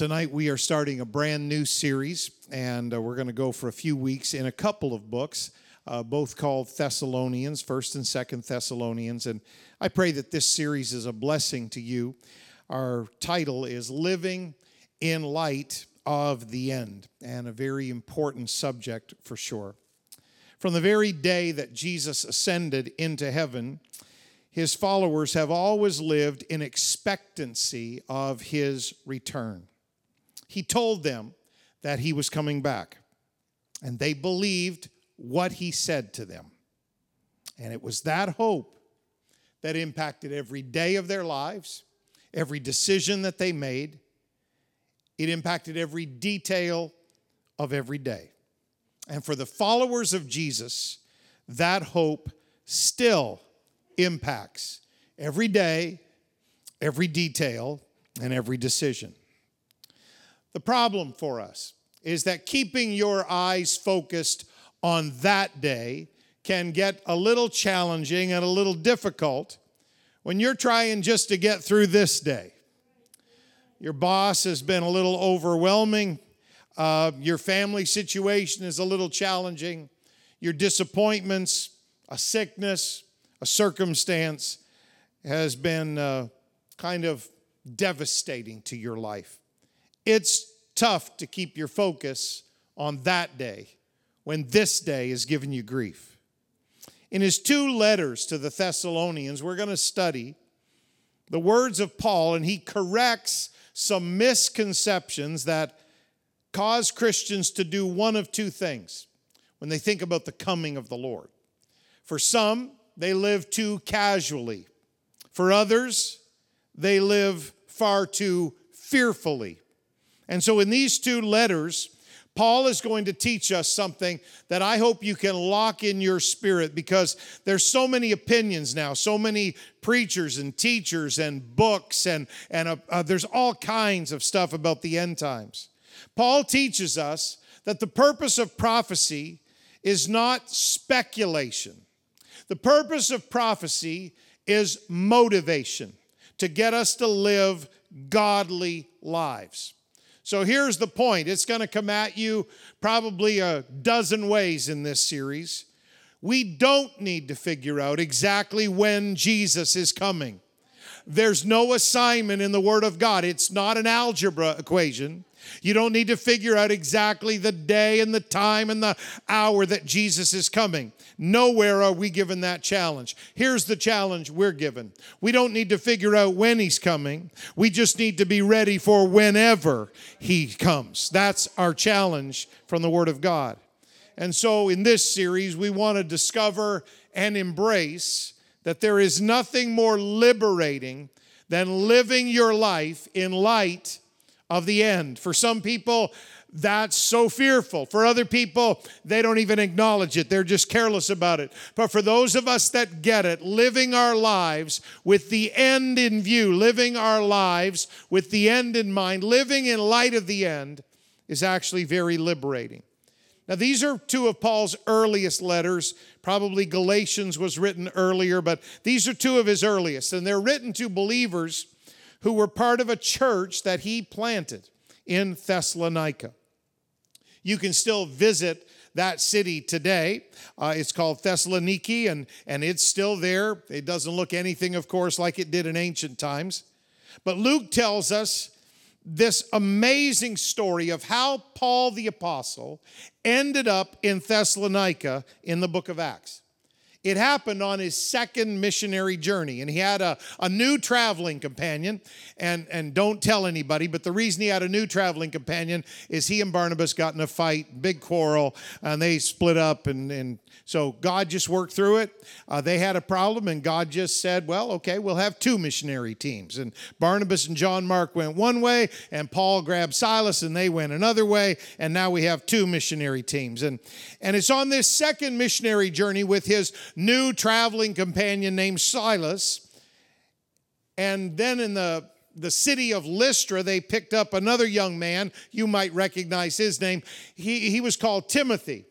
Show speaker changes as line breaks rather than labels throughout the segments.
Tonight we are starting a brand new series, and uh, we're going to go for a few weeks in a couple of books, uh, both called Thessalonians, 1st and 2nd Thessalonians. And I pray that this series is a blessing to you. Our title is Living in Light of the End, and a very important subject for sure. From the very day that Jesus ascended into heaven, his followers have always lived in expectancy of his return he told them that he was coming back. And they believed what he said to them. And it was that hope that impacted every day of their lives, every decision that they made. It impacted every detail of every day. And for the followers of Jesus, that hope still impacts every day, every detail, and every decision. The problem for us is that keeping your eyes focused on that day can get a little challenging and a little difficult when you're trying just to get through this day. Your boss has been a little overwhelming. Uh, your family situation is a little challenging. Your disappointments, a sickness, a circumstance has been uh, kind of devastating to your life. It's tough to keep your focus on that day when this day is giving you grief. In his two letters to the Thessalonians, we're going to study the words of Paul, and he corrects some misconceptions that cause Christians to do one of two things when they think about the coming of the Lord. For some, they live too casually. For others, they live far too fearfully. And so, in these two letters, Paul is going to teach us something that I hope you can lock in your spirit because there's so many opinions now, so many preachers and teachers and books, and, and uh, uh, there's all kinds of stuff about the end times. Paul teaches us that the purpose of prophecy is not speculation, the purpose of prophecy is motivation to get us to live godly lives. So here's the point it's going to come at you probably a dozen ways in this series. We don't need to figure out exactly when Jesus is coming. There's no assignment in the Word of God, it's not an algebra equation. You don't need to figure out exactly the day and the time and the hour that Jesus is coming. Nowhere are we given that challenge. Here's the challenge we're given we don't need to figure out when he's coming, we just need to be ready for whenever he comes. That's our challenge from the Word of God. And so in this series, we want to discover and embrace that there is nothing more liberating than living your life in light of the end. For some people, that's so fearful. For other people, they don't even acknowledge it. They're just careless about it. But for those of us that get it, living our lives with the end in view, living our lives with the end in mind, living in light of the end is actually very liberating. Now, these are two of Paul's earliest letters. Probably Galatians was written earlier, but these are two of his earliest. And they're written to believers who were part of a church that he planted in Thessalonica. You can still visit that city today. Uh, it's called Thessaloniki, and, and it's still there. It doesn't look anything, of course, like it did in ancient times. But Luke tells us this amazing story of how Paul the Apostle ended up in Thessalonica in the book of Acts. It happened on his second missionary journey, and he had a, a new traveling companion. And, and don't tell anybody, but the reason he had a new traveling companion is he and Barnabas got in a fight, big quarrel, and they split up. And, and so God just worked through it. Uh, they had a problem, and God just said, Well, okay, we'll have two missionary teams. And Barnabas and John Mark went one way, and Paul grabbed Silas, and they went another way. And now we have two missionary teams. And, and it's on this second missionary journey with his new traveling companion named Silas. And then in the the city of Lystra, they picked up another young man. You might recognize his name. He, he was called Timothy.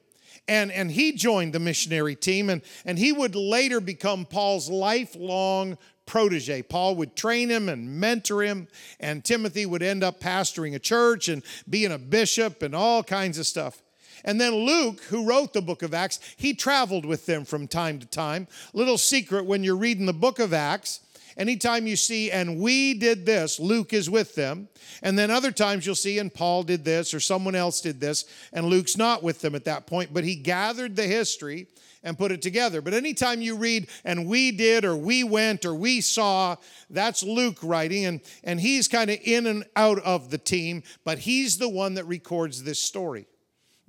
And, and he joined the missionary team, and, and he would later become Paul's lifelong protege. Paul would train him and mentor him, and Timothy would end up pastoring a church and being a bishop and all kinds of stuff. And then Luke, who wrote the book of Acts, he traveled with them from time to time. Little secret when you're reading the book of Acts, anytime you see, and we did this, Luke is with them. And then other times you'll see, and Paul did this, or someone else did this, and Luke's not with them at that point, but he gathered the history and put it together. But anytime you read, and we did, or we went, or we saw, that's Luke writing, and, and he's kind of in and out of the team, but he's the one that records this story.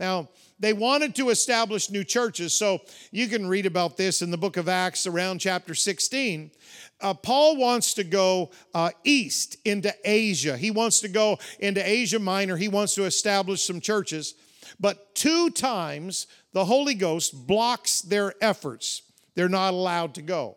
Now, they wanted to establish new churches, so you can read about this in the book of Acts around chapter 16. Uh, Paul wants to go uh, east into Asia. He wants to go into Asia Minor. He wants to establish some churches. But two times the Holy Ghost blocks their efforts. They're not allowed to go.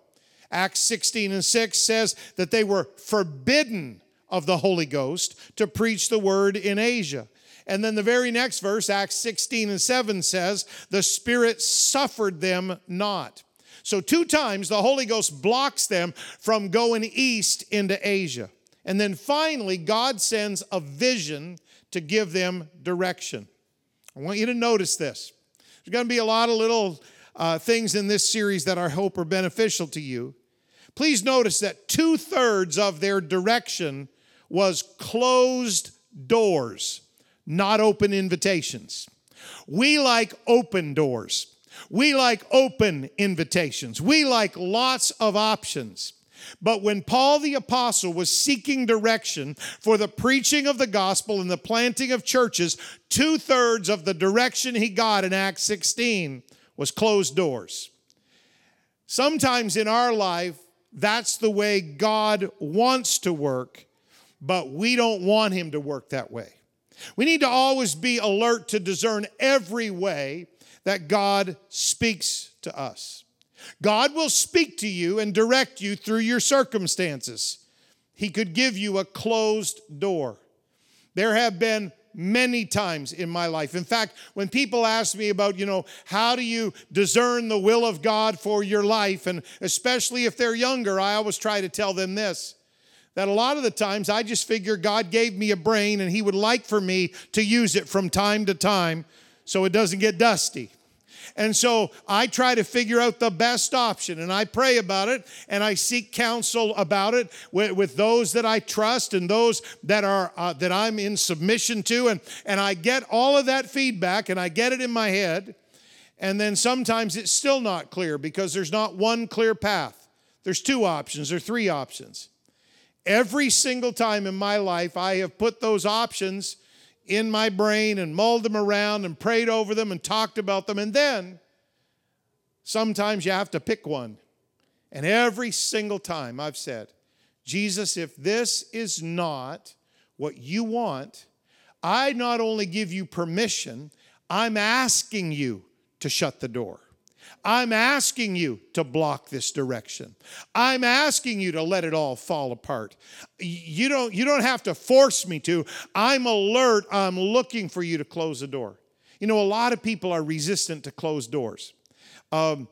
Acts 16 and 6 says that they were forbidden of the Holy Ghost to preach the word in Asia. And then the very next verse, Acts 16 and 7 says, the Spirit suffered them not. So, two times the Holy Ghost blocks them from going east into Asia. And then finally, God sends a vision to give them direction. I want you to notice this. There's going to be a lot of little uh, things in this series that I hope are beneficial to you. Please notice that two thirds of their direction was closed doors, not open invitations. We like open doors. We like open invitations. We like lots of options. But when Paul the Apostle was seeking direction for the preaching of the gospel and the planting of churches, two thirds of the direction he got in Acts 16 was closed doors. Sometimes in our life, that's the way God wants to work, but we don't want him to work that way. We need to always be alert to discern every way that God speaks to us. God will speak to you and direct you through your circumstances. He could give you a closed door. There have been many times in my life. In fact, when people ask me about, you know, how do you discern the will of God for your life, and especially if they're younger, I always try to tell them this that a lot of the times I just figure God gave me a brain and He would like for me to use it from time to time so it doesn't get dusty. And so I try to figure out the best option and I pray about it and I seek counsel about it with, with those that I trust and those that are uh, that I'm in submission to and and I get all of that feedback and I get it in my head and then sometimes it's still not clear because there's not one clear path. There's two options or three options. Every single time in my life I have put those options in my brain and mulled them around and prayed over them and talked about them. And then sometimes you have to pick one. And every single time I've said, Jesus, if this is not what you want, I not only give you permission, I'm asking you to shut the door. I'm asking you to block this direction. I'm asking you to let it all fall apart. You don't, you don't have to force me to. I'm alert. I'm looking for you to close the door. You know, a lot of people are resistant to closed doors. Um,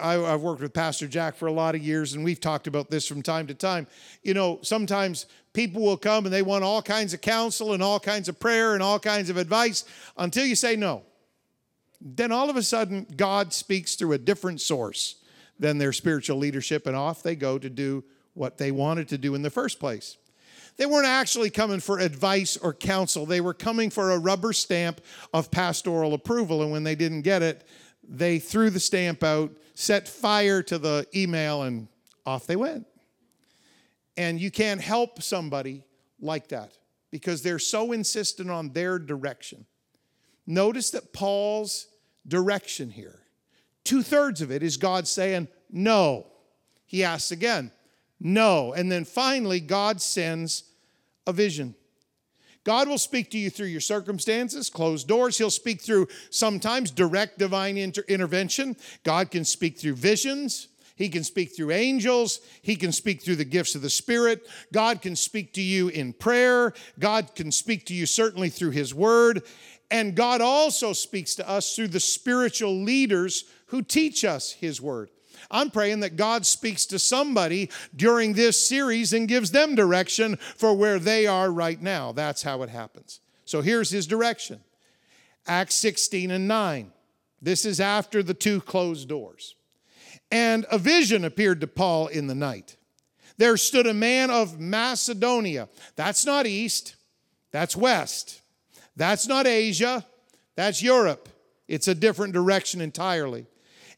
I, have worked with Pastor Jack for a lot of years, and we've talked about this from time to time. You know, sometimes people will come and they want all kinds of counsel and all kinds of prayer and all kinds of advice until you say no then all of a sudden God speaks through a different source than their spiritual leadership, and off they go to do what they wanted to do in the first place. They weren't actually coming for advice or counsel, they were coming for a rubber stamp of pastoral approval, and when they didn't get it, they threw the stamp out, set fire to the email, and off they went. And you can't help somebody like that because they're so insistent on their direction. Notice that Paul's direction here, two thirds of it is God saying, No. He asks again, No. And then finally, God sends a vision. God will speak to you through your circumstances, closed doors. He'll speak through sometimes direct divine inter- intervention. God can speak through visions. He can speak through angels. He can speak through the gifts of the Spirit. God can speak to you in prayer. God can speak to you certainly through His Word. And God also speaks to us through the spiritual leaders who teach us His Word. I'm praying that God speaks to somebody during this series and gives them direction for where they are right now. That's how it happens. So here's his direction Acts 16 and 9. This is after the two closed doors. And a vision appeared to Paul in the night. There stood a man of Macedonia. That's not east, that's west. That's not Asia, that's Europe. It's a different direction entirely.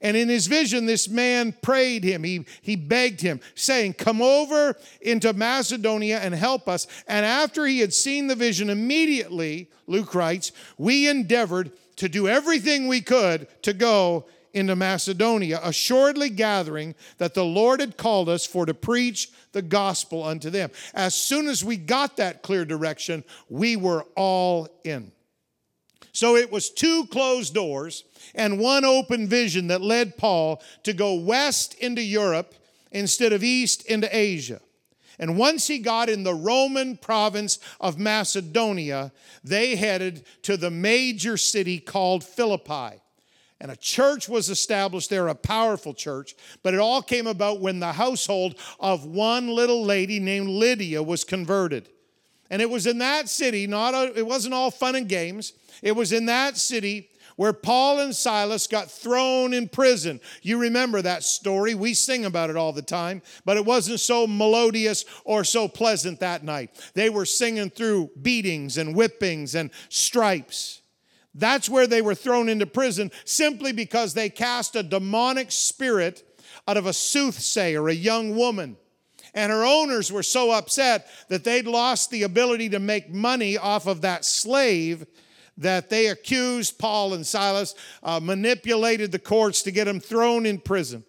And in his vision, this man prayed him. He, he begged him, saying, Come over into Macedonia and help us. And after he had seen the vision, immediately, Luke writes, we endeavored to do everything we could to go into Macedonia, assuredly gathering that the Lord had called us for to preach the gospel unto them. As soon as we got that clear direction, we were all in. So it was two closed doors and one open vision that led Paul to go west into Europe instead of east into Asia. And once he got in the Roman province of Macedonia, they headed to the major city called Philippi. And a church was established there, a powerful church, but it all came about when the household of one little lady named Lydia was converted. And it was in that city, not a, it wasn't all fun and games. It was in that city where Paul and Silas got thrown in prison. You remember that story. We sing about it all the time, but it wasn't so melodious or so pleasant that night. They were singing through beatings and whippings and stripes. That's where they were thrown into prison simply because they cast a demonic spirit out of a soothsayer, a young woman. And her owners were so upset that they'd lost the ability to make money off of that slave that they accused Paul and Silas, uh, manipulated the courts to get them thrown in prison.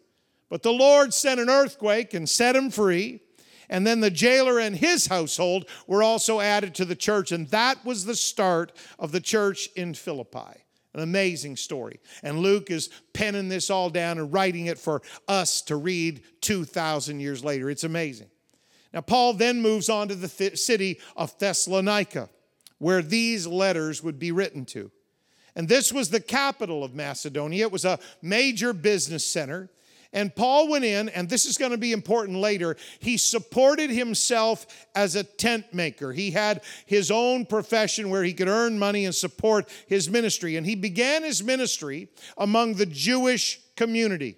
But the Lord sent an earthquake and set them free. And then the jailer and his household were also added to the church. And that was the start of the church in Philippi. An amazing story. And Luke is penning this all down and writing it for us to read 2,000 years later. It's amazing. Now, Paul then moves on to the th- city of Thessalonica, where these letters would be written to. And this was the capital of Macedonia. It was a major business center. And Paul went in, and this is going to be important later. He supported himself as a tent maker. He had his own profession where he could earn money and support his ministry. And he began his ministry among the Jewish community.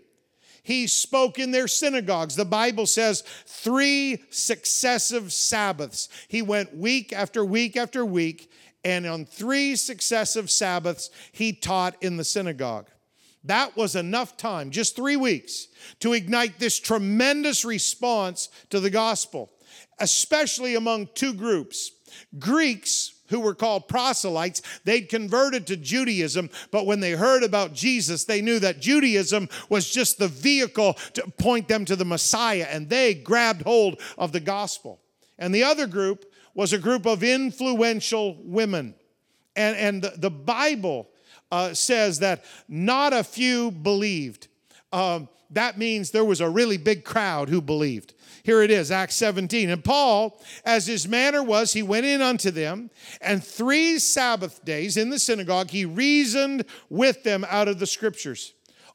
He spoke in their synagogues. The Bible says three successive Sabbaths. He went week after week after week, and on three successive Sabbaths, he taught in the synagogue. That was enough time, just three weeks, to ignite this tremendous response to the gospel, especially among two groups Greeks who were called proselytes. They'd converted to Judaism, but when they heard about Jesus, they knew that Judaism was just the vehicle to point them to the Messiah, and they grabbed hold of the gospel. And the other group was a group of influential women. And, and the, the Bible uh, says that not a few believed. Um, that means there was a really big crowd who believed. Here it is, Acts 17. And Paul, as his manner was, he went in unto them, and three Sabbath days in the synagogue he reasoned with them out of the scriptures,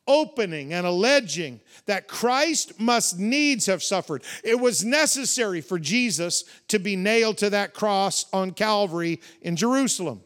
opening and alleging that Christ must needs have suffered. It was necessary for Jesus to be nailed to that cross on Calvary in Jerusalem.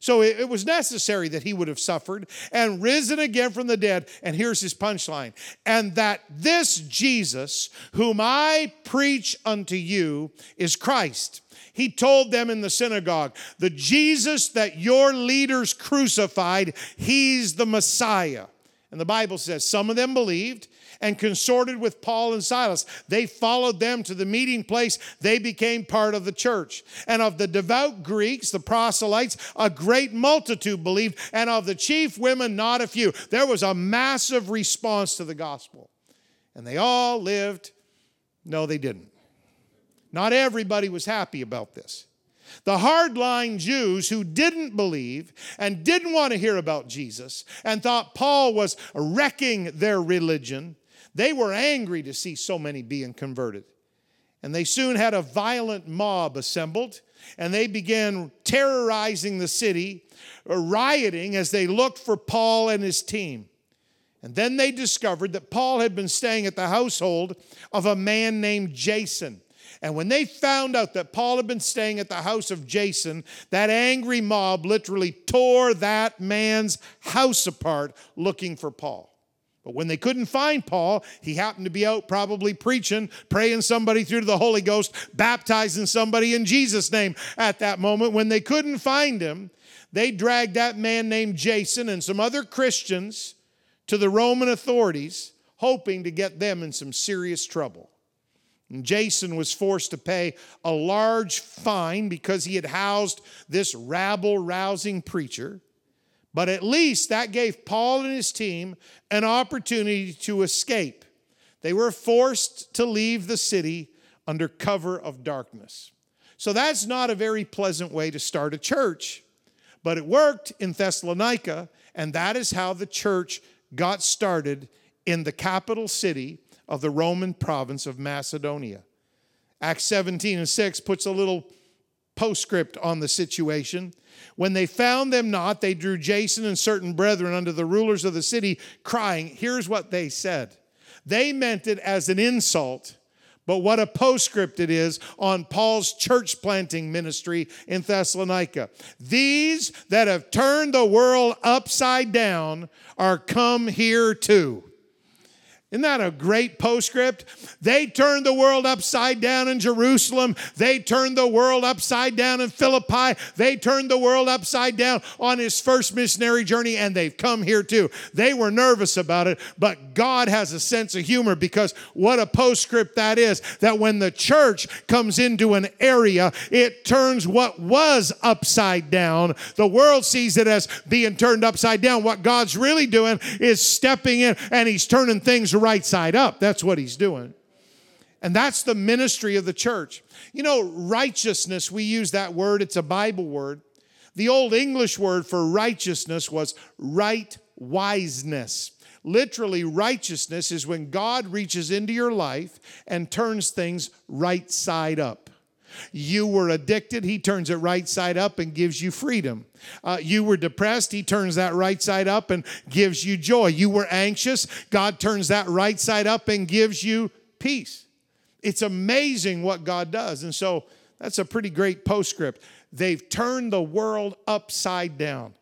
So it, was necessary that he would have suffered and risen again from the dead. And here's his punchline and that this Jesus, whom I preach unto you, is Christ. He told them in the synagogue, the Jesus that your leaders crucified, he's the Messiah. And the Bible says some of them believed and consorted with Paul and Silas. They followed them to the meeting place. They became part of the church. And of the devout Greeks, the proselytes, a great multitude believed, and of the chief women, not a few. There was a massive response to the gospel. And they all lived. No, they didn't. Not everybody was happy about this. The hardline Jews who didn't believe and didn't want to hear about Jesus and thought Paul was wrecking their religion they were angry to see so many being converted. And they soon had a violent mob assembled, and they began terrorizing the city, uh, rioting as they looked for Paul and his team. And then they discovered that Paul had been staying at the household of a man named Jason. And when they found out that Paul had been staying at the house of Jason, that angry mob literally tore that man's house apart looking for Paul. But when they couldn't find Paul, he happened to be out probably preaching, praying somebody through to the Holy Ghost, baptizing somebody in Jesus' name at that moment. When they couldn't find him, they dragged that man named Jason and some other Christians to the Roman authorities, hoping to get them in some serious trouble. And Jason was forced to pay a large fine because he had housed this rabble rousing preacher. But at least that gave Paul and his team an opportunity to escape. They were forced to leave the city under cover of darkness. So that's not a very pleasant way to start a church. But it worked in Thessalonica, and that is how the church got started in the capital city of the Roman province of Macedonia. Acts 17 and 6 puts a little postscript on the situation. When they found them not, they drew Jason and certain brethren unto the rulers of the city, crying, Here's what they said. They meant it as an insult but what a postscript it is on Paul's church planting ministry in Thessalonica. These that have turned the world upside down are come here too. Isn't that a great postscript? They turned the world upside down in Jerusalem. They turned the world upside down in Philippi. They turned the world upside down on his first missionary journey, and they've come here too. They were nervous about it, but God has a sense of humor because what a postscript that is that when the church comes into an area, it turns what was upside down. The world sees it as being turned upside down. What God's really doing is stepping in and he's turning things right side up. That's what he's doing. And that's the ministry of the church. You know, righteousness, we use that word, it's a Bible word. The old English word for righteousness was right wiseness. Literally, righteousness is when God reaches into your life and turns things right side up. You were addicted, he turns it right side up and gives you freedom. Uh, you were depressed, he turns that right side up and gives you joy. You were anxious, God turns that right side up and gives you peace. It's amazing what God does. And so that's a pretty great postscript. They've turned the world upside down.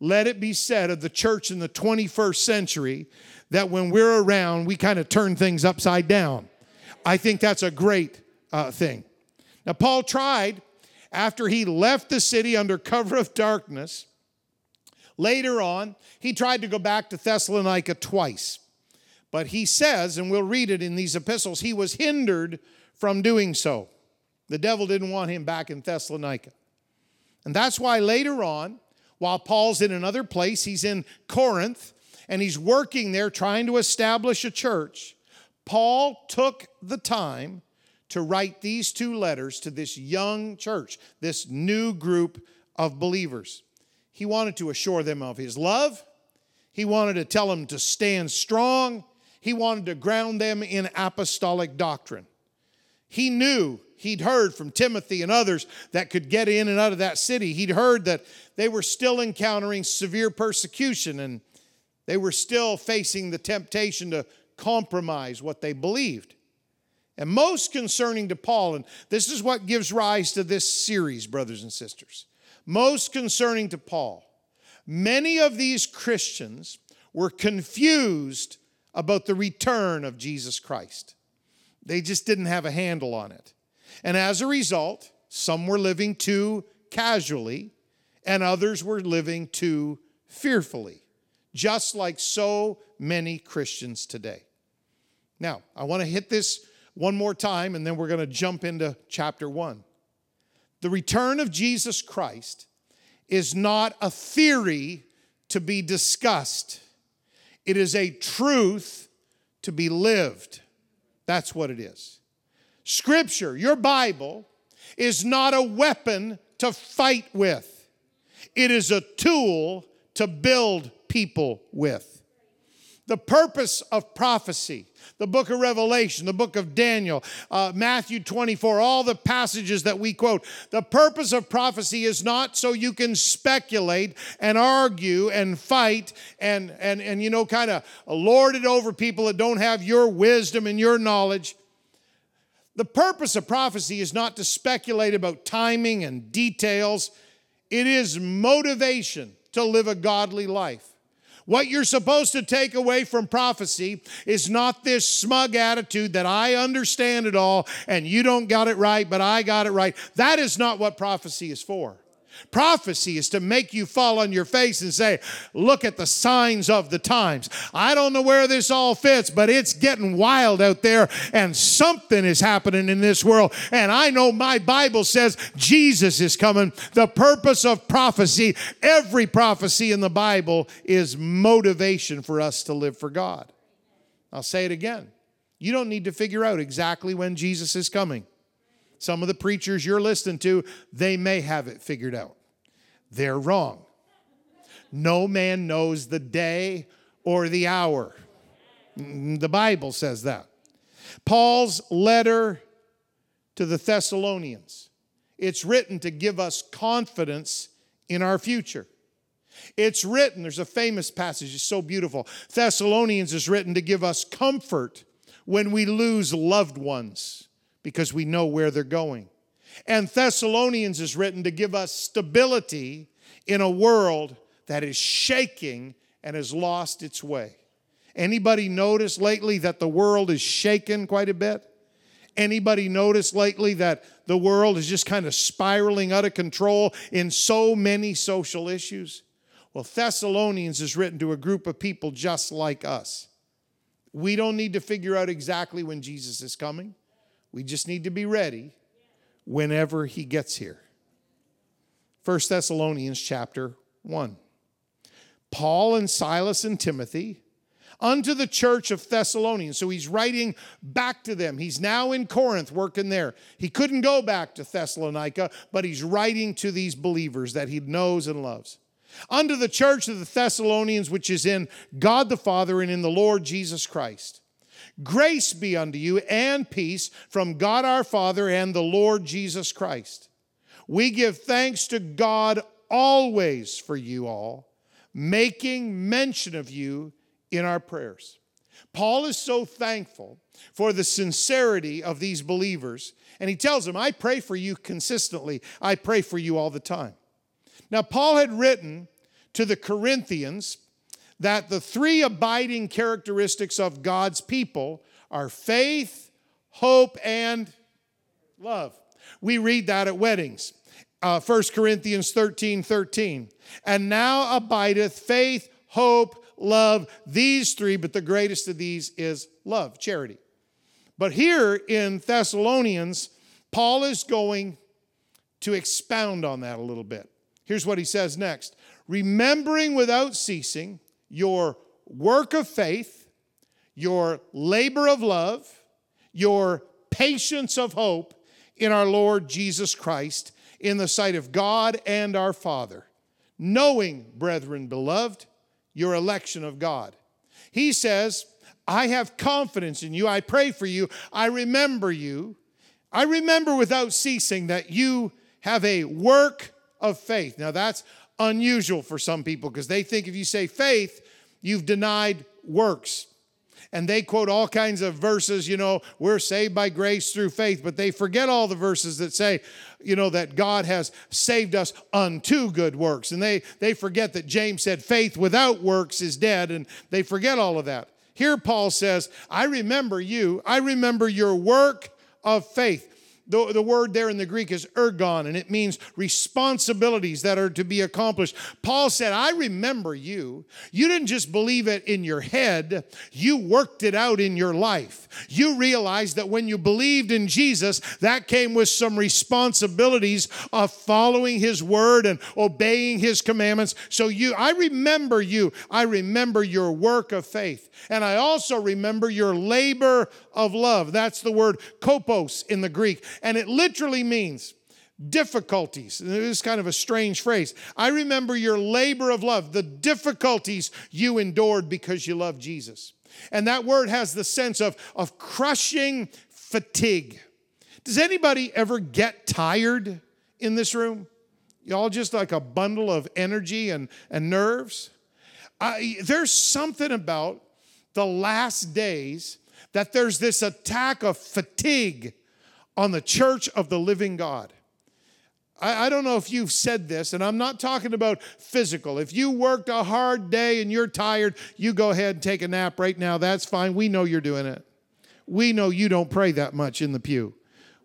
Let it be said of the church in the 21st century that when we're around, we kind of turn things upside down. I think that's a great uh, thing. Now, Paul tried after he left the city under cover of darkness. Later on, he tried to go back to Thessalonica twice. But he says, and we'll read it in these epistles, he was hindered from doing so. The devil didn't want him back in Thessalonica. And that's why later on, while Paul's in another place, he's in Corinth, and he's working there trying to establish a church. Paul took the time to write these two letters to this young church, this new group of believers. He wanted to assure them of his love. He wanted to tell them to stand strong. He wanted to ground them in apostolic doctrine. He knew, he'd heard from Timothy and others that could get in and out of that city. He'd heard that they were still encountering severe persecution and they were still facing the temptation to compromise what they believed. And most concerning to Paul, and this is what gives rise to this series, brothers and sisters. Most concerning to Paul, many of these Christians were confused about the return of Jesus Christ. They just didn't have a handle on it. And as a result, some were living too casually, and others were living too fearfully, just like so many Christians today. Now, I want to hit this one more time, and then we're going to jump into chapter one. The return of Jesus Christ is not a theory to be discussed, it is a truth to be lived. That's what it is. Scripture, your Bible, is not a weapon to fight with, it is a tool to build people with. The purpose of prophecy, the book of Revelation, the book of Daniel, uh, Matthew 24, all the passages that we quote. The purpose of prophecy is not so you can speculate and argue and fight and, and, and you know, kind of lord it over people that don't have your wisdom and your knowledge. The purpose of prophecy is not to speculate about timing and details, it is motivation to live a godly life. What you're supposed to take away from prophecy is not this smug attitude that I understand it all and you don't got it right, but I got it right. That is not what prophecy is for. Prophecy is to make you fall on your face and say, Look at the signs of the times. I don't know where this all fits, but it's getting wild out there, and something is happening in this world. And I know my Bible says Jesus is coming. The purpose of prophecy, every prophecy in the Bible, is motivation for us to live for God. I'll say it again. You don't need to figure out exactly when Jesus is coming. Some of the preachers you're listening to, they may have it figured out. They're wrong. No man knows the day or the hour. Mm, the Bible says that. Paul's letter to the Thessalonians. It's written to give us confidence in our future. It's written, there's a famous passage, it's so beautiful. Thessalonians is written to give us comfort when we lose loved ones because we know where they're going. And Thessalonians is written to give us stability in a world that is shaking and has lost its way. Anybody notice lately that the world is shaken quite a bit? Anybody notice lately that the world is just kind of spiraling out of control in so many social issues? Well, Thessalonians is written to a group of people just like us. We don't need to figure out exactly when Jesus is coming. We just need to be ready whenever he gets here. 1 Thessalonians chapter 1. Paul and Silas and Timothy unto the church of Thessalonians. So he's writing back to them. He's now in Corinth working there. He couldn't go back to Thessalonica, but he's writing to these believers that he knows and loves. Unto the church of the Thessalonians, which is in God the Father and in the Lord Jesus Christ. Grace be unto you and peace from God our Father and the Lord Jesus Christ. We give thanks to God always for you all, making mention of you in our prayers. Paul is so thankful for the sincerity of these believers, and he tells them, I pray for you consistently. I pray for you all the time. Now, Paul had written to the Corinthians that the three abiding characteristics of God's people are faith, hope, and love. We read that at weddings. Uh, 1 Corinthians 13 13. And now abideth faith, hope, love, these three, but the greatest of these is love, charity. But here in Thessalonians, Paul is going to expound on that a little bit. Here's what he says next Remembering without ceasing your work of faith, your labor of love, your patience of hope in our Lord Jesus Christ in the sight of God and our Father, knowing, brethren beloved, your election of God. He says, I have confidence in you. I pray for you. I remember you. I remember without ceasing that you have a work of faith. Now, that's unusual for some people because they think if you say faith, you've denied works. And they quote all kinds of verses, you know, we're saved by grace through faith, but they forget all the verses that say, you know, that God has saved us unto good works. And they, they forget that James said faith without works is dead, and they forget all of that. Here, Paul says, I remember you, I remember your work of faith. The, the word there in the Greek is ergon, and it means responsibilities that are to be accomplished. Paul said, I remember you. You didn't just believe it in your head, you worked it out in your life. You realized that when you believed in Jesus, that came with some responsibilities of following his word and obeying his commandments. So you, I remember you. I remember your work of faith. And I also remember your labor of love. That's the word kopos in the Greek. And it literally means difficulties. This is kind of a strange phrase. I remember your labor of love, the difficulties you endured because you love Jesus. And that word has the sense of, of crushing fatigue. Does anybody ever get tired in this room? Y'all just like a bundle of energy and, and nerves? I, there's something about the last days that there's this attack of fatigue on the church of the living God. I, don't know if you've said this, and I'm not talking about physical. If you worked a hard day and you're tired, you go ahead and take a nap right now. That's fine. We know you're doing it. We know you don't pray that much in the pew.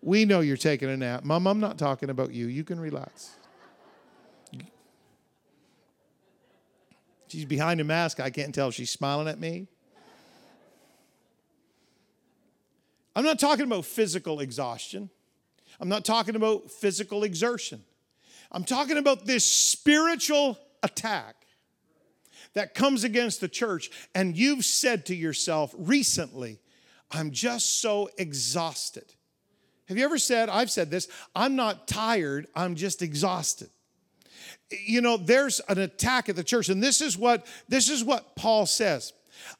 We know you're taking a nap. Mom, I'm not talking about you. You can relax. She's behind a mask. I can't tell if she's smiling at me. I'm not talking about physical exhaustion. I'm not talking about physical exertion. I'm talking about this spiritual attack that comes against the church. And you've said to yourself recently, I'm just so exhausted. Have you ever said, I've said this, I'm not tired, I'm just exhausted. You know, there's an attack at the church, and this is what this is what Paul says.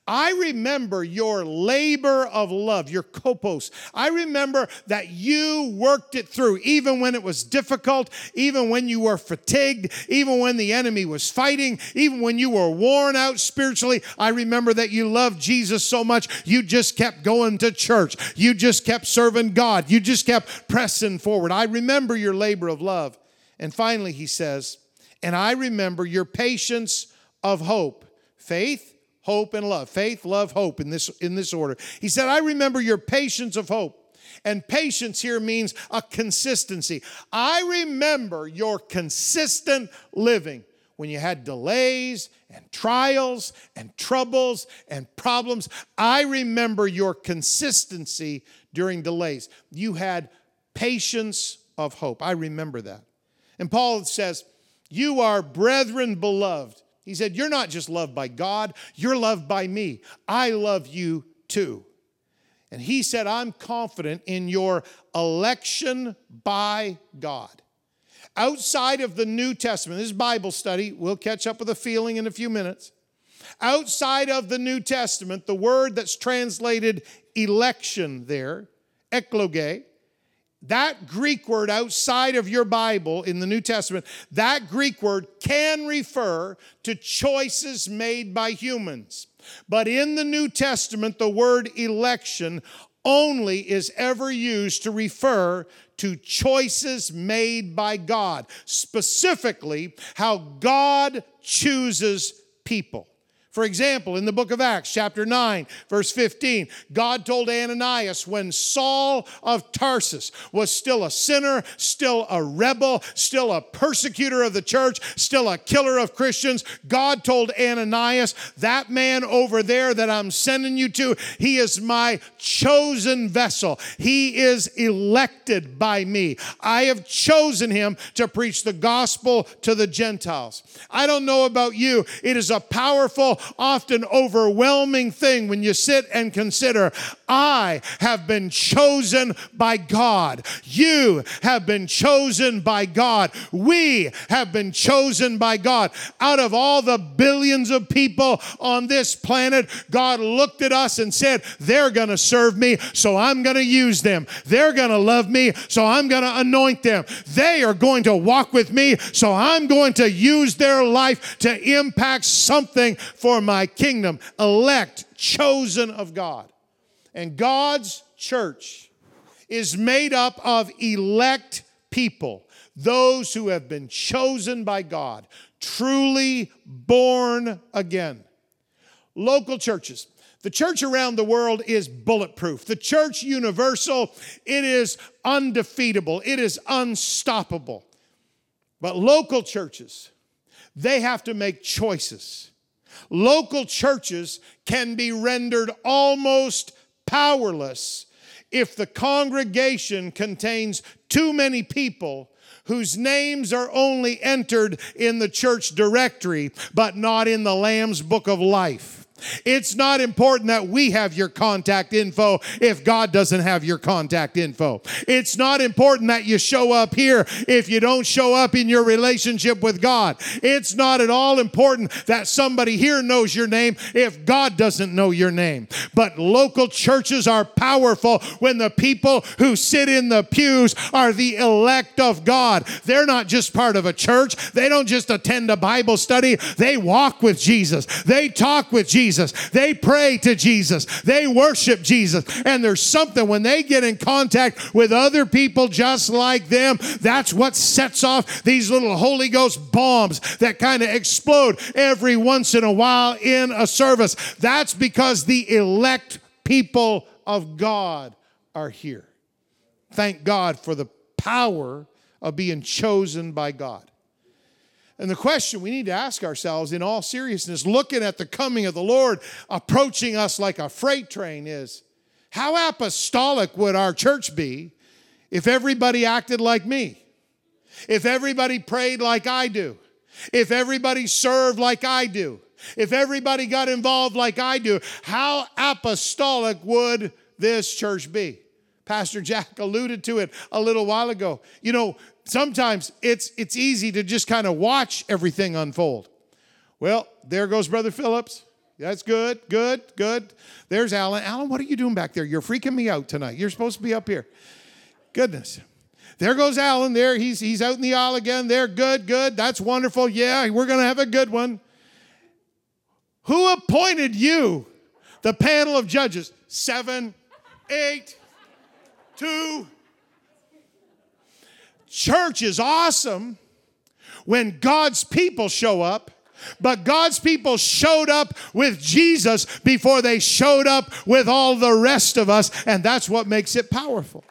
I remember your labor of love, your kopos. I remember that you worked it through, even when it was difficult, even when you were fatigued, even when the enemy was fighting, even when you were worn out spiritually. I remember that you loved Jesus so much, you just kept going to church. You just kept serving God. You just kept pressing forward. I remember your labor of love. And finally, he says, and I remember your patience of hope, faith, hope, and love. Faith, love, hope in this, in this order. He said, I remember your patience of hope. And patience here means a consistency. I remember your consistent living when you had delays and trials and troubles and problems. I remember your consistency during delays. You had patience of hope. I remember that. And Paul says, You are brethren beloved he said, You're not just loved by God, you're loved by me. I love you too. And he said, I'm confident in your election by God. Outside of the New Testament, this is Bible study, we'll catch up with a feeling in a few minutes. Outside of the New Testament, the word that's translated election there, ekloge, that Greek word outside of your Bible in the New Testament, that Greek word can refer to choices made by humans. But in the New Testament, the word election only is ever used to refer to choices made by God, specifically how God chooses people. For example, in the book of Acts, chapter 9, verse 15, God told Ananias when Saul of Tarsus was still a sinner, still a rebel, still a persecutor of the church, still a killer of Christians, God told Ananias, that man over there that I'm sending you to, he is my chosen vessel. He is elected by me. I have chosen him to preach the gospel to the Gentiles. I don't know about you, it is a powerful often overwhelming thing when you sit and consider, I have been chosen by God. You have been chosen by God. We have been chosen by God. Out of all the billions of people on this planet, God looked at us and said, They're going to serve me, so I'm going to use them. They're going to love me, so I'm going to anoint them. They are going to walk with me, so I'm going to use their life to impact something for my kingdom. Elect, chosen of God. And God's church is made up of elect people, those who have been chosen by God, truly born again. Local churches. The church around the world is bulletproof. The church universal, it is undefeatable, it is unstoppable. But local churches, they have to make choices. Local churches can be rendered almost powerless if the congregation contains too many people whose names are only entered in the church directory but not in the Lamb's book of life. It's not important that we have your contact info if God doesn't have your contact info. It's not important that you show up here if you don't show up in your relationship with God. It's not at all important that somebody here knows your name if God doesn't know your name. But local churches are powerful when the people who sit in the pews are the elect of God. They're not just part of a church, they don't just attend a Bible study, they walk with Jesus, they talk with Jesus. Jesus. They pray to Jesus. They worship Jesus. And there's something when they get in contact with other people just like them, that's what sets off these little Holy Ghost bombs that kind of explode every once in a while in a service. That's because the elect people of God are here. Thank God for the power of being chosen by God. And the question we need to ask ourselves in all seriousness, looking at the coming of the Lord approaching us like a freight train, is how apostolic would our church be if everybody acted like me? If everybody prayed like I do? If everybody served like I do? If everybody got involved like I do? How apostolic would this church be? Pastor Jack alluded to it a little while ago. You know, sometimes it's it's easy to just kind of watch everything unfold. Well, there goes Brother Phillips. That's good, good, good. There's Alan. Alan, what are you doing back there? You're freaking me out tonight. You're supposed to be up here. Goodness. There goes Alan. There, he's he's out in the aisle again. There, good, good. That's wonderful. Yeah, we're gonna have a good one. Who appointed you the panel of judges? Seven, eight, two, Church is awesome when God's people show up. But God's people showed up with Jesus before they showed up with all the rest of us, and that's what makes it powerful.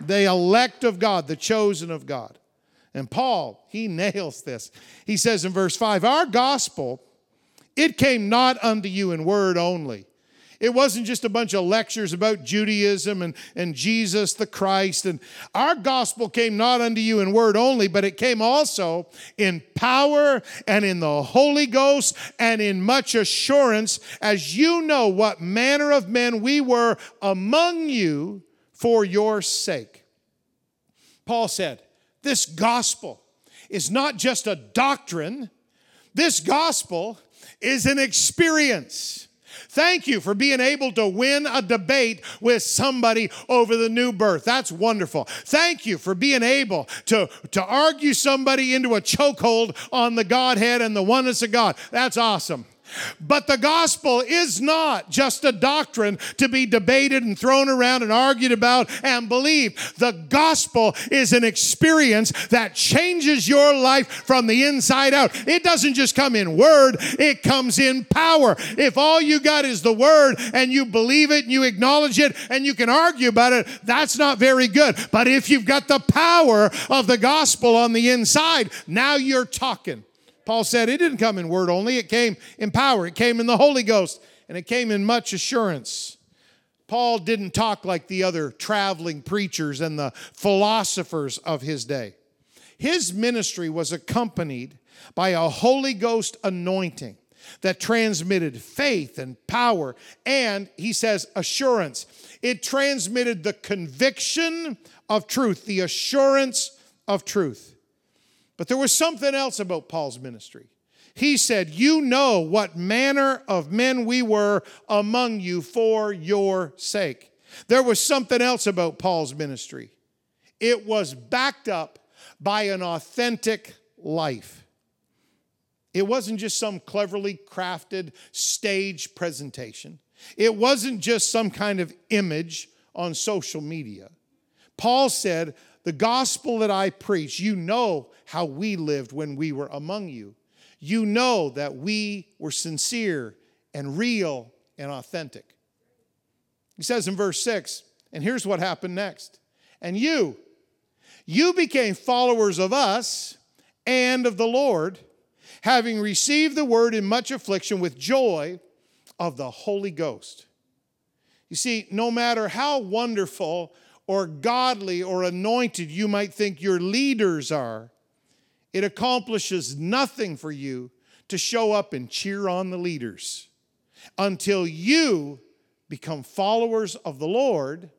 The elect of God, the chosen of God. And Paul, he nails this. He says in verse 5 Our gospel, it came not unto you in word only it wasn't just a bunch of lectures about Judaism and, and Jesus the Christ. And our gospel came not unto you in word only, but it came also in power and in the Holy Ghost and in much assurance, as you know what manner of men we were among you for your sake. Paul said, This gospel is not just a doctrine, this gospel is an experience. Thank you for being able to win a debate with somebody over the new birth. That's wonderful. Thank you for being able to, to argue somebody into a chokehold on the Godhead and the oneness of God. That's awesome. But the gospel is not just a doctrine to be debated and thrown around and argued about and believed. The gospel is an experience that changes your life from the inside out. It doesn't just come in word, it comes in power. If all you got is the word and you believe it and you acknowledge it and you can argue about it, that's not very good. But if you've got the power of the gospel on the inside, now you're talking. Paul said it didn't come in word only, it came in power, it came in the Holy Ghost, and it came in much assurance. Paul didn't talk like the other traveling preachers and the philosophers of his day. His ministry was accompanied by a Holy Ghost anointing that transmitted faith and power, and he says assurance. It transmitted the conviction of truth, the assurance of truth. But there was something else about Paul's ministry. He said, You know what manner of men we were among you for your sake. There was something else about Paul's ministry. It was backed up by an authentic life. It wasn't just some cleverly crafted stage presentation, it wasn't just some kind of image on social media. Paul said, The gospel that I preach, you know how we lived when we were among you. You know that we were sincere and real and authentic. He says in verse 6, and here's what happened next. And you, you became followers of us and of the Lord, having received the word in much affliction with joy of the Holy Ghost. You see, no matter how wonderful or godly or anointed you might think your leaders are, it accomplishes nothing for you to show up and cheer on the leaders. until you become followers of the Lord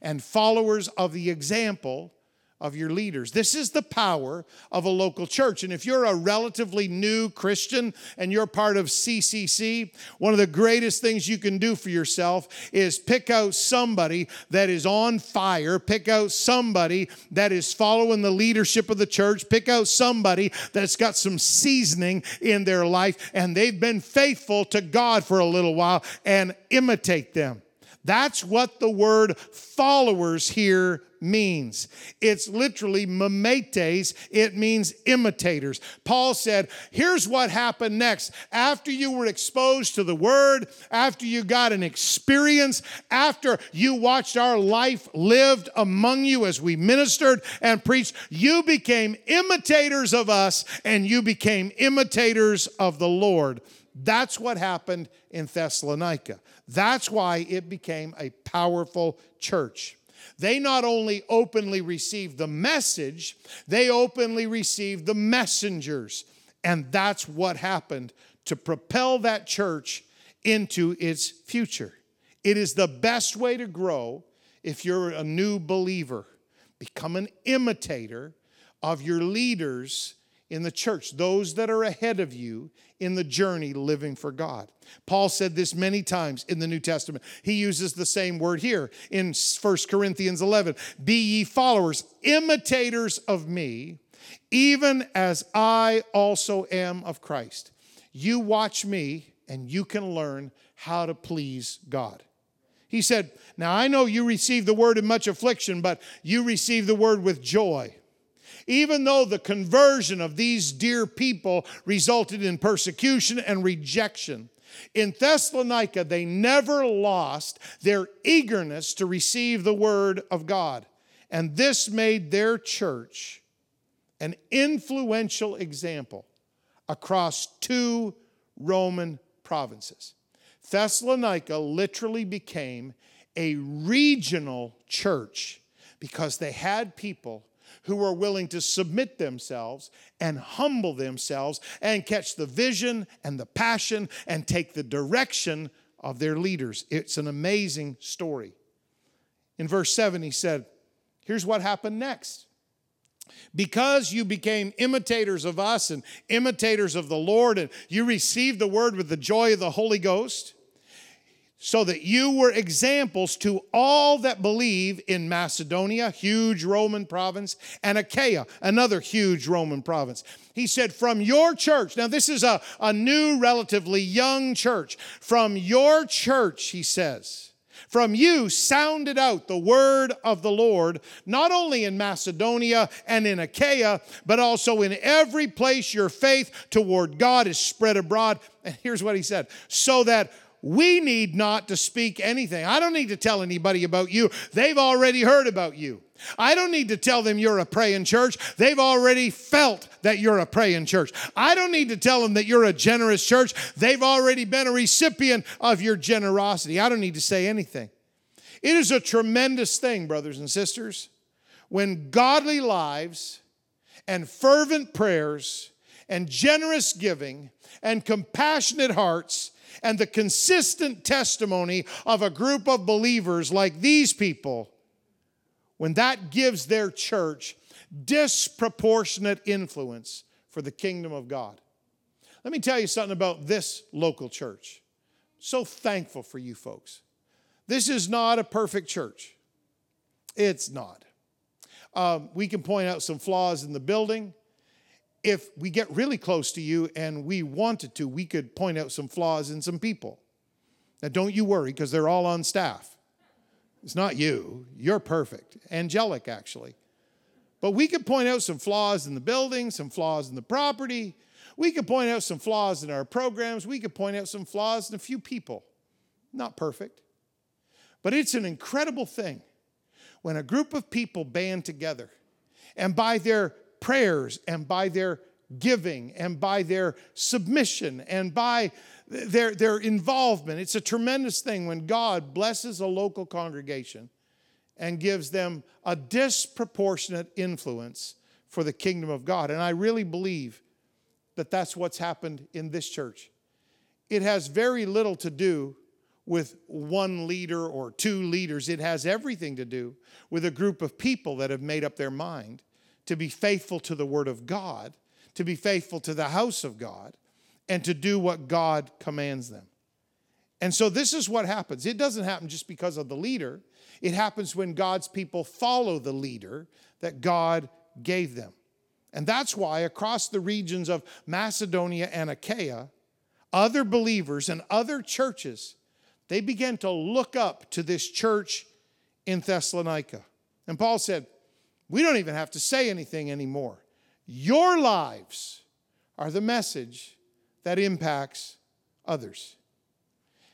and followers of the example of your leaders. This is the power of a local church. And if you're a relatively new Christian and you're part of CCC, one of the greatest things you can do for yourself is pick out somebody that is on fire, pick out somebody that is following the leadership of the church, pick out somebody that's got some seasoning in their life and they've been faithful to God for a little while and imitate them. That's what the word followers here means. It's literally mimetes, it means imitators. Paul said, Here's what happened next. After you were exposed to the word, after you got an experience, after you watched our life lived among you as we ministered and preached, you became imitators of us and you became imitators of the Lord. That's what happened in Thessalonica. That's why it became a powerful church. They not only openly received the message, they openly received the messengers. And that's what happened to propel that church into its future. It is the best way to grow if you're a new believer. Become an imitator of your leaders in the church, those that are ahead of you in the journey living for God. Paul said this many times in the New Testament. He uses the same word here in 1 Corinthians 11 Be ye followers, imitators of me, even as I also am of Christ. You watch me, and you can learn how to please God. He said, Now I know you receive the word in much affliction, but you receive the word with joy even though the conversion of these dear people resulted in persecution and rejection. In Thessalonica, they never lost their eagerness to receive the word of God. And this made their church an influential example across two Roman provinces. Thessalonica literally became a regional church because they had people who are willing to submit themselves and humble themselves and catch the vision and the passion and take the direction of their leaders. It's an amazing story. In verse 7, he said, Here's what happened next. Because you became imitators of us and imitators of the Lord, and you received the word with the joy of the Holy Ghost, so that you were examples to all that believe in Macedonia, huge Roman province, and Achaia, another huge Roman province. He said, From your church, now this is a, a new, relatively young church. From your church, he says, from you sounded out the word of the Lord, not only in Macedonia and in Achaia, but also in every place your faith toward God is spread abroad. And here's what he said so that we need not to speak anything. I don't need to tell anybody about you. They've already heard about you. I don't need to tell them you're a praying church. They've already felt that you're a praying church. I don't need to tell them that you're a generous church. They've already been a recipient of your generosity. I don't need to say anything. It is a tremendous thing, brothers and sisters, when godly lives and fervent prayers and generous giving and compassionate hearts and the consistent testimony of a group of believers like these people, when that gives their church disproportionate influence for the kingdom of God. Let me tell you something about this local church. So thankful for you folks. This is not a perfect church. It's not. Um, we can point out some flaws in the building if we get really close to you and we wanted to, we could point out some flaws in some people. Now, don't you worry because they're all on staff. It's not you, you're perfect, angelic actually. But we could point out some flaws in the building, some flaws in the property. We could point out some flaws in our programs. We could point out some flaws in a few people. Not perfect. But it's an incredible thing when a group of people band together and by their prayers and by their giving and by their submission and by their, their involvement. It's a tremendous thing when God blesses a local congregation and gives them a disproportionate influence for the kingdom of God. And I really believe that that's what's happened in this church. it has very little to do with one leader or two leaders. It has everything to do with a group of people that have made up their mind to be faithful to the Word of God, to be faithful to the house of God, and to do what God commands them. And so this is what happens. It doesn't happen just because of the leader, it happens when God's people follow the leader that God gave them. And that's why across the regions of Macedonia and Achaia, other believers and other churches, they began to look up to this church in Thessalonica. And Paul said, We don't even have to say anything anymore. Your lives are the message that impacts others.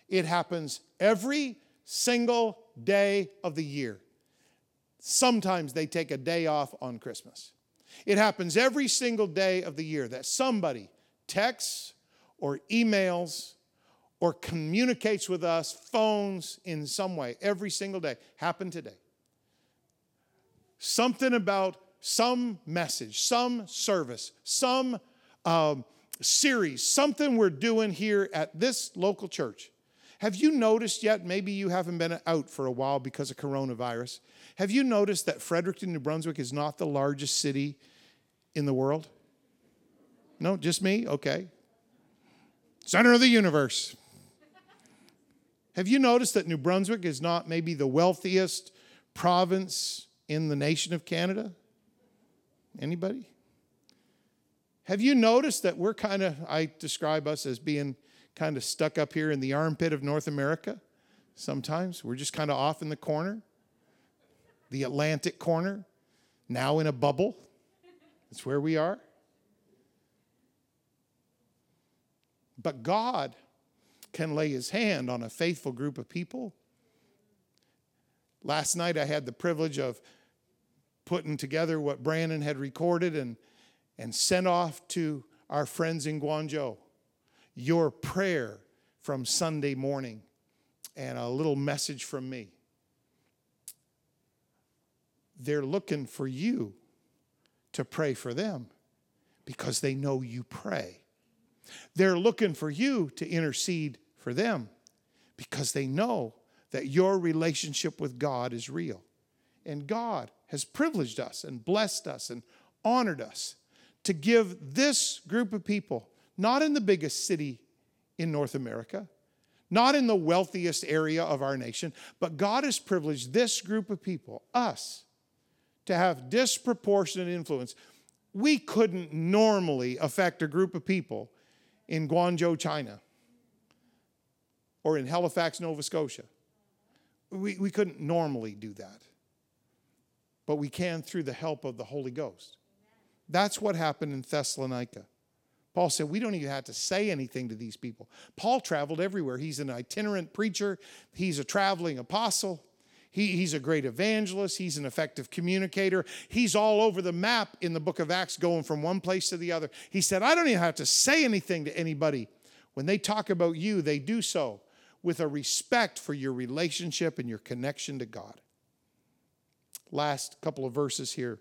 It happens every single day of the year. Sometimes they take a day off on Christmas. It happens every single day of the year that somebody texts or emails or communicates with us, phones in some way, every single day. Happened today. Something about some message, some service, some um, series, something we're doing here at this local church. Have you noticed yet? Maybe you haven't been out for a while because of coronavirus. Have you noticed that Fredericton, New Brunswick is not the largest city in the world? No, just me? Okay. Center of the universe. Have you noticed that New Brunswick is not maybe the wealthiest province in the nation of Canada? Anybody? Have you noticed that we're kind of, I describe us as being kind of stuck up here in the armpit of North America sometimes? We're just kind of off in the corner, the Atlantic corner, now in a bubble. That's where we are. But God can lay his hand on a faithful group of people. Last night I had the privilege of putting together what Brandon had recorded and, and sent off to our friends in Guangzhou. Your prayer from Sunday morning and a little message from me. They're looking for you to pray for them because they know you pray. They're looking for you to intercede for them because they know that your relationship with God is real. And God has privileged us and blessed us and honored us to give this group of people, not in the biggest city in North America, not in the wealthiest area of our nation, but God has privileged this group of people, us, to have disproportionate influence. We couldn't normally affect a group of people in Guangzhou, China or in Halifax, Nova Scotia. We, we couldn't normally do that, but we can through the help of the Holy Ghost. That's what happened in Thessalonica. Paul said, We don't even have to say anything to these people. Paul traveled everywhere. He's an itinerant preacher, he's a traveling apostle. He, he's a great evangelist. He's an effective communicator. He's all over the map in the book of Acts, going from one place to the other. He said, I don't even have to say anything to anybody. When they talk about you, they do so with a respect for your relationship and your connection to God. Last couple of verses here.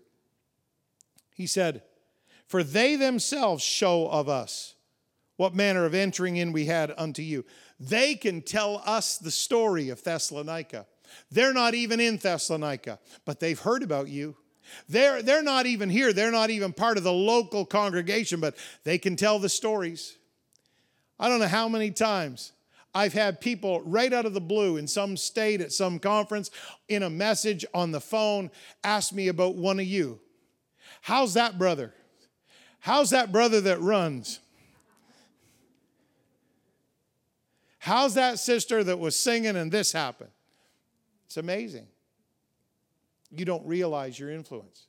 He said, For they themselves show of us what manner of entering in we had unto you. They can tell us the story of Thessalonica. They're not even in Thessalonica, but they've heard about you. They're, they're not even here. They're not even part of the local congregation, but they can tell the stories. I don't know how many times I've had people right out of the blue in some state at some conference in a message on the phone ask me about one of you. How's that brother? How's that brother that runs? How's that sister that was singing and this happened? It's amazing. You don't realize your influence.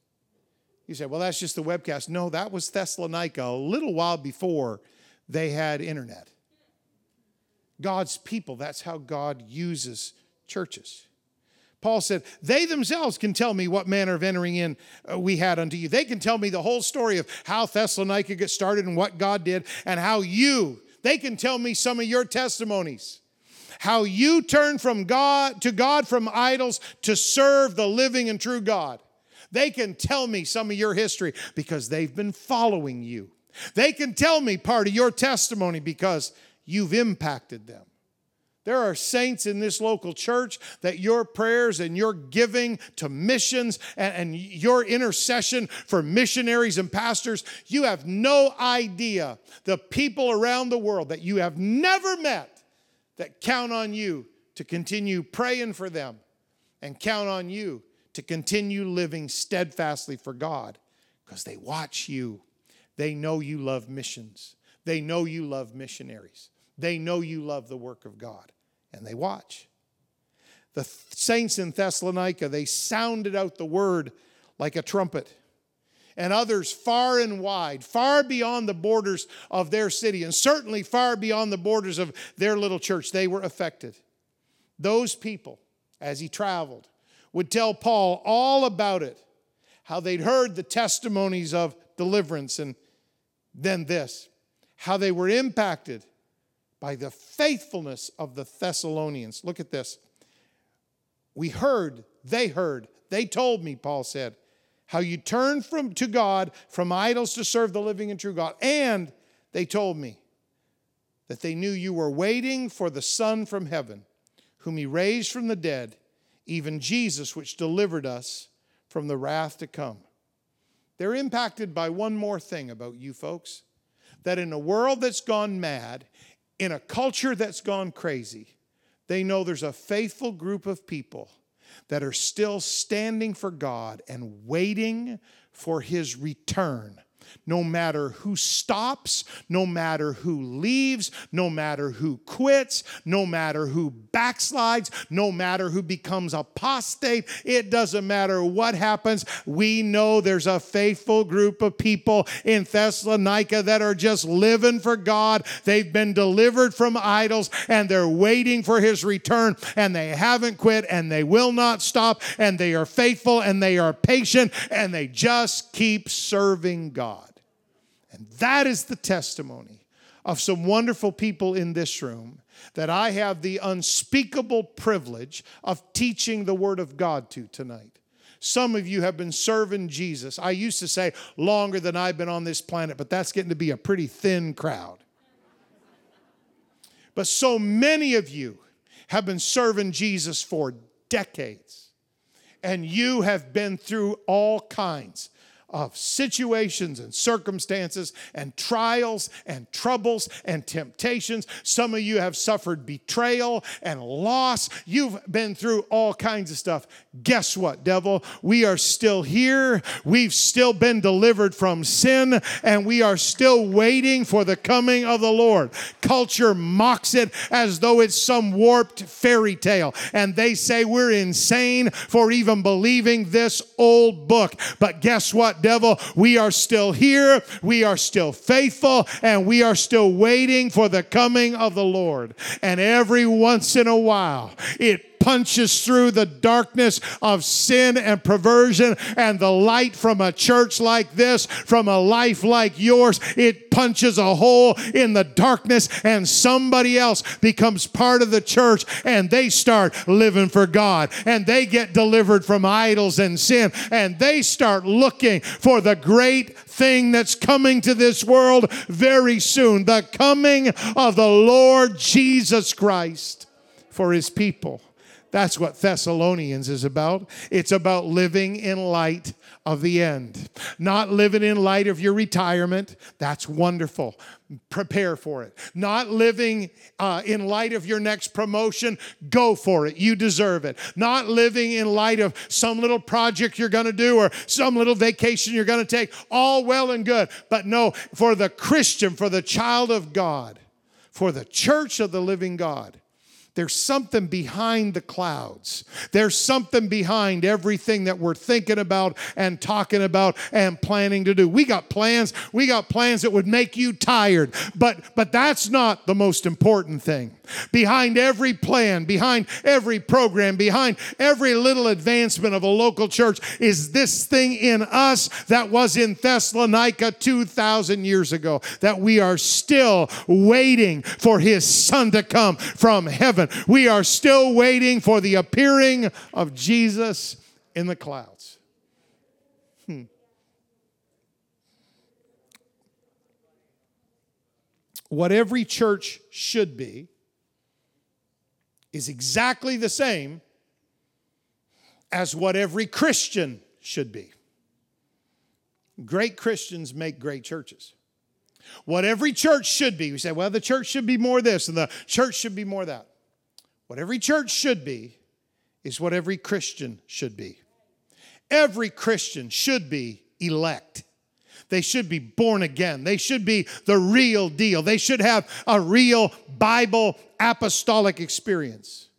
You say, well, that's just the webcast. No, that was Thessalonica a little while before they had internet. God's people. That's how God uses churches. Paul said, They themselves can tell me what manner of entering in uh, we had unto you. They can tell me the whole story of how Thessalonica got started and what God did, and how you, they can tell me some of your testimonies. How you turned from God to God from idols to serve the living and true God. They can tell me some of your history because they've been following you. They can tell me part of your testimony because you've impacted them. There are saints in this local church that your prayers and your giving to missions and, and, your intercession for missionaries and pastors, you have no idea the people around the world that you have never met that count on you to continue praying for them and count on you to continue living steadfastly for God because they watch you. They know you love missions, they know you love missionaries, they know you love the work of God and they watch. The saints in Thessalonica, they sounded out the word like a trumpet. And others far and wide, far beyond the borders of their city, and certainly far beyond the borders of their little church, they were affected. Those people, as he traveled, would tell Paul all about it, how they'd heard the testimonies of deliverance, and then this, how they were impacted by the faithfulness of the Thessalonians. Look at this. We heard, they heard, they told me, Paul said, how you turned from to God from idols to serve the living and true God. And they told me that they knew you were waiting for the Son from heaven, whom he raised from the dead, even Jesus, which delivered us from the wrath to come. They're impacted by one more thing about you folks that in a world that's gone mad, in a culture that's gone crazy, they know there's a faithful group of people that are still standing for God and waiting for his return no matter who stops, no matter who leaves, no matter who quits, no matter who backslides, no matter who becomes apostate. It doesn't matter what happens. We know there's a faithful group of people in Thessalonica that are just living for God. They've been delivered from idols and they're waiting for his return and they haven't quit and they will not stop and they are faithful and they are patient and they just keep serving God. And that is the testimony of some wonderful people in this room that I have the unspeakable privilege of teaching the Word of God to tonight. Some of you have been serving Jesus. I used to say longer than I've been on this planet, but that's getting to be a pretty thin crowd. But so many of you have been serving Jesus for decades, and you have been through all kinds of situations and circumstances and trials and troubles and temptations. Some of you have suffered betrayal and loss. You've been through all kinds of stuff. Guess what, devil? We are still here. We've still been delivered from sin and we are still waiting for the coming of the Lord. Culture mocks it as though it's some warped fairy tale. And they say we're insane for even believing this old book. But guess what? Devil, we are still here, we are still faithful, and we are still waiting for the coming of the Lord. And every once in a while, it punches through the darkness of sin and perversion and the light from a church like this, from a life like yours, it punches a hole in the darkness and somebody else becomes part of the church and they start living for God and they get delivered from idols and sin and they start looking for the great thing that's coming to this world very soon the coming of the Lord Jesus Christ for his people. That's what Thessalonians is about. It's about living in light of the end, not living in light of your retirement. That's wonderful. Prepare for it. Not living uh, in light of your next promotion. Go for it. You deserve it. Not living in light of some little project you're going to do or some little vacation you're going to take. All well and good. But no, for the Christian, for the child of God, for the church of the living God there's something behind the clouds. There's something behind everything that we're thinking about and talking about and planning to do. We got plans. We got plans that would make you tired. But but that's not the most important thing. Behind every plan, behind every program, behind every little advancement of a local church is this thing in us that was in Thessalonica 2,000 years ago, that we are still waiting for his son to come from heaven. We are still waiting for the appearing of Jesus in the clouds. Hmm. what every church should be is exactly the same as what every Christian should be. Great Christians make great churches. What every church should be, we say, well, the church should be more this and the church should be more that. What every church should be is what every Christian should be. Every Christian should be elect. They should be born again. They should be the real deal. They should have a real Bible apostolic experience.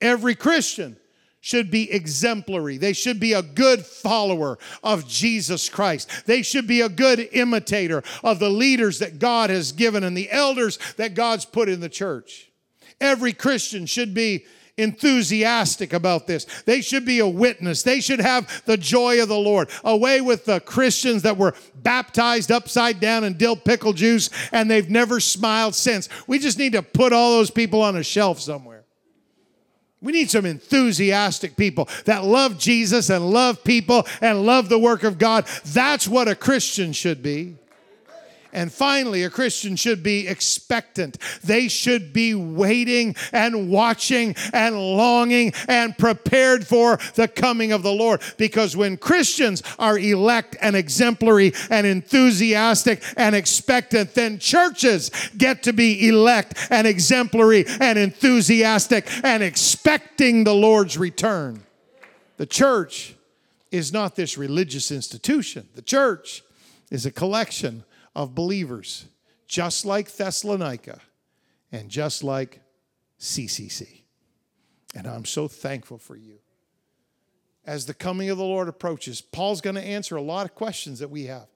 Every Christian should be exemplary. They should be a good follower of Jesus Christ. They should be a good imitator of the leaders that God has given and the elders that God's put in the church. Every Christian should be enthusiastic about this. They should be a witness. They should have the joy of the Lord. Away with the Christians that were baptized upside down in dill pickle juice and they've never smiled since. We just need to put all those people on a shelf somewhere. We need some enthusiastic people that love Jesus and love people and love the work of God. That's what a Christian should be. And finally, a Christian should be expectant. They should be waiting and watching and longing and prepared for the coming of the Lord. Because when Christians are elect and exemplary and enthusiastic and expectant, then churches get to be elect and exemplary and enthusiastic and expecting the Lord's return. The church is not this religious institution, the church is a collection of believers, just like Thessalonica and just like CCC. And I'm so thankful for you. As the coming of the Lord approaches, Paul's going to answer a lot of questions that we have.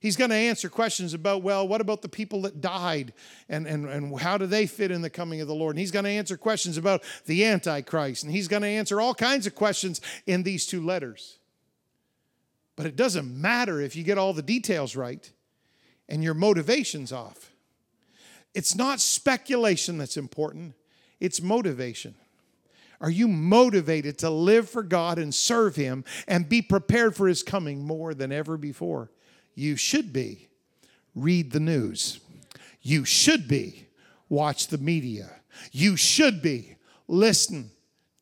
He's going to answer questions about, well, what about the people that died and, and, and how do they fit in the coming of the Lord? And he's going to answer questions about the Antichrist. And he's going to answer all kinds of questions in these two letters. But it doesn't matter if you get all the details right and your motivation's off. It's not speculation that's important, it's motivation. Are you motivated to live for God and serve Him and be prepared for His coming more than ever before? You should be. Read the news. You should be. Watch the media. You should be. Listen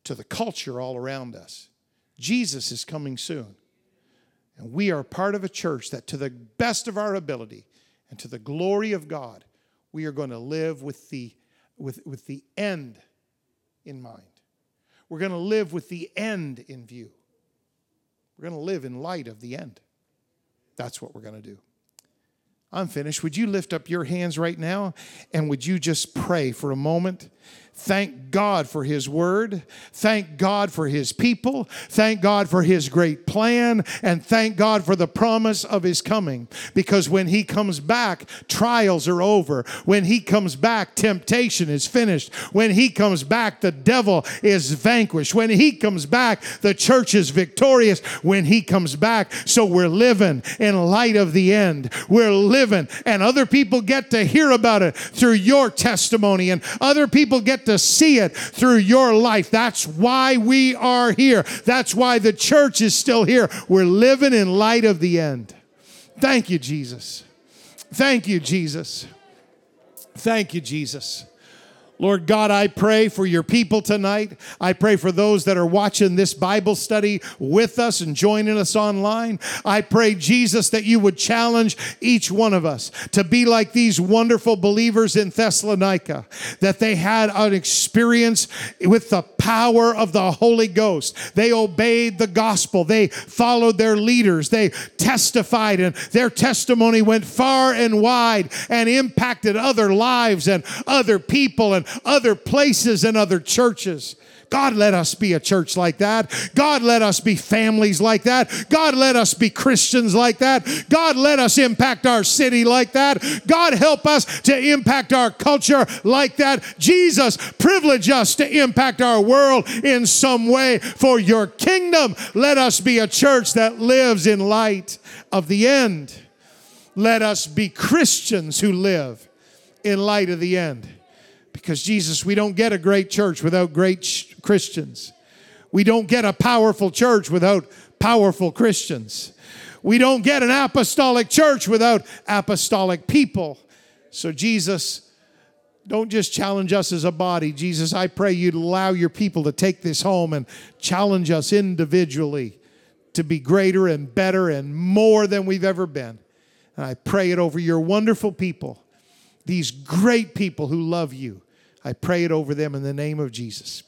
to the culture all around us. Jesus is coming soon. And we are part of a church that, to the best of our ability, and to the glory of God, we are going to live with the, with, with the end in mind. We're going to live with the end in view. We're going to live in light of the end. That's what we're going to do. I'm finished. Would you lift up your hands right now and would you just pray for a moment? Thank God for His Word. Thank God for His people. Thank God for His great plan. And thank God for the promise of His coming. Because when He comes back, trials are over. When He comes back, temptation is finished. When He comes back, the devil is vanquished. When He comes back, the church is victorious. When He comes back, so we're living in light of the end. We're living, and other people get to hear about it through your testimony, and other get to see it through your life. That's why we are here. That's why the church is still here. We're living in light of the end. Thank you, Jesus. Thank you, Jesus. Thank you, Jesus. Lord God, I pray for your people tonight. I pray for those that are watching this Bible study with us and joining us online. I pray, Jesus, that you would challenge each one of us to be like these wonderful believers in Thessalonica, that they had an experience with the power of the Holy Ghost. They obeyed the gospel, they followed their leaders, they testified, and their testimony went far and wide and impacted other lives and other people and other places and other churches. God, let us be a church like that. God, let us be families like that. God, let us be Christians like that. God, let us impact our city like that. God, help us to impact our culture like that. Jesus, privilege us to impact our world in some way for your kingdom. Let us be a church that lives in light of the end. Let us be Christians who live in light of the end. Because, Jesus, we don't get a great church without great sh- Christians. We don't get a powerful church without powerful Christians. We don't get an apostolic church without apostolic people. So, Jesus, don't just challenge us as a body. Jesus, I pray you'd allow your people to take this home and challenge us individually to be greater and better and more than we've ever been. And I pray it over your wonderful people, these great people who love you. I pray it over them in the name of Jesus.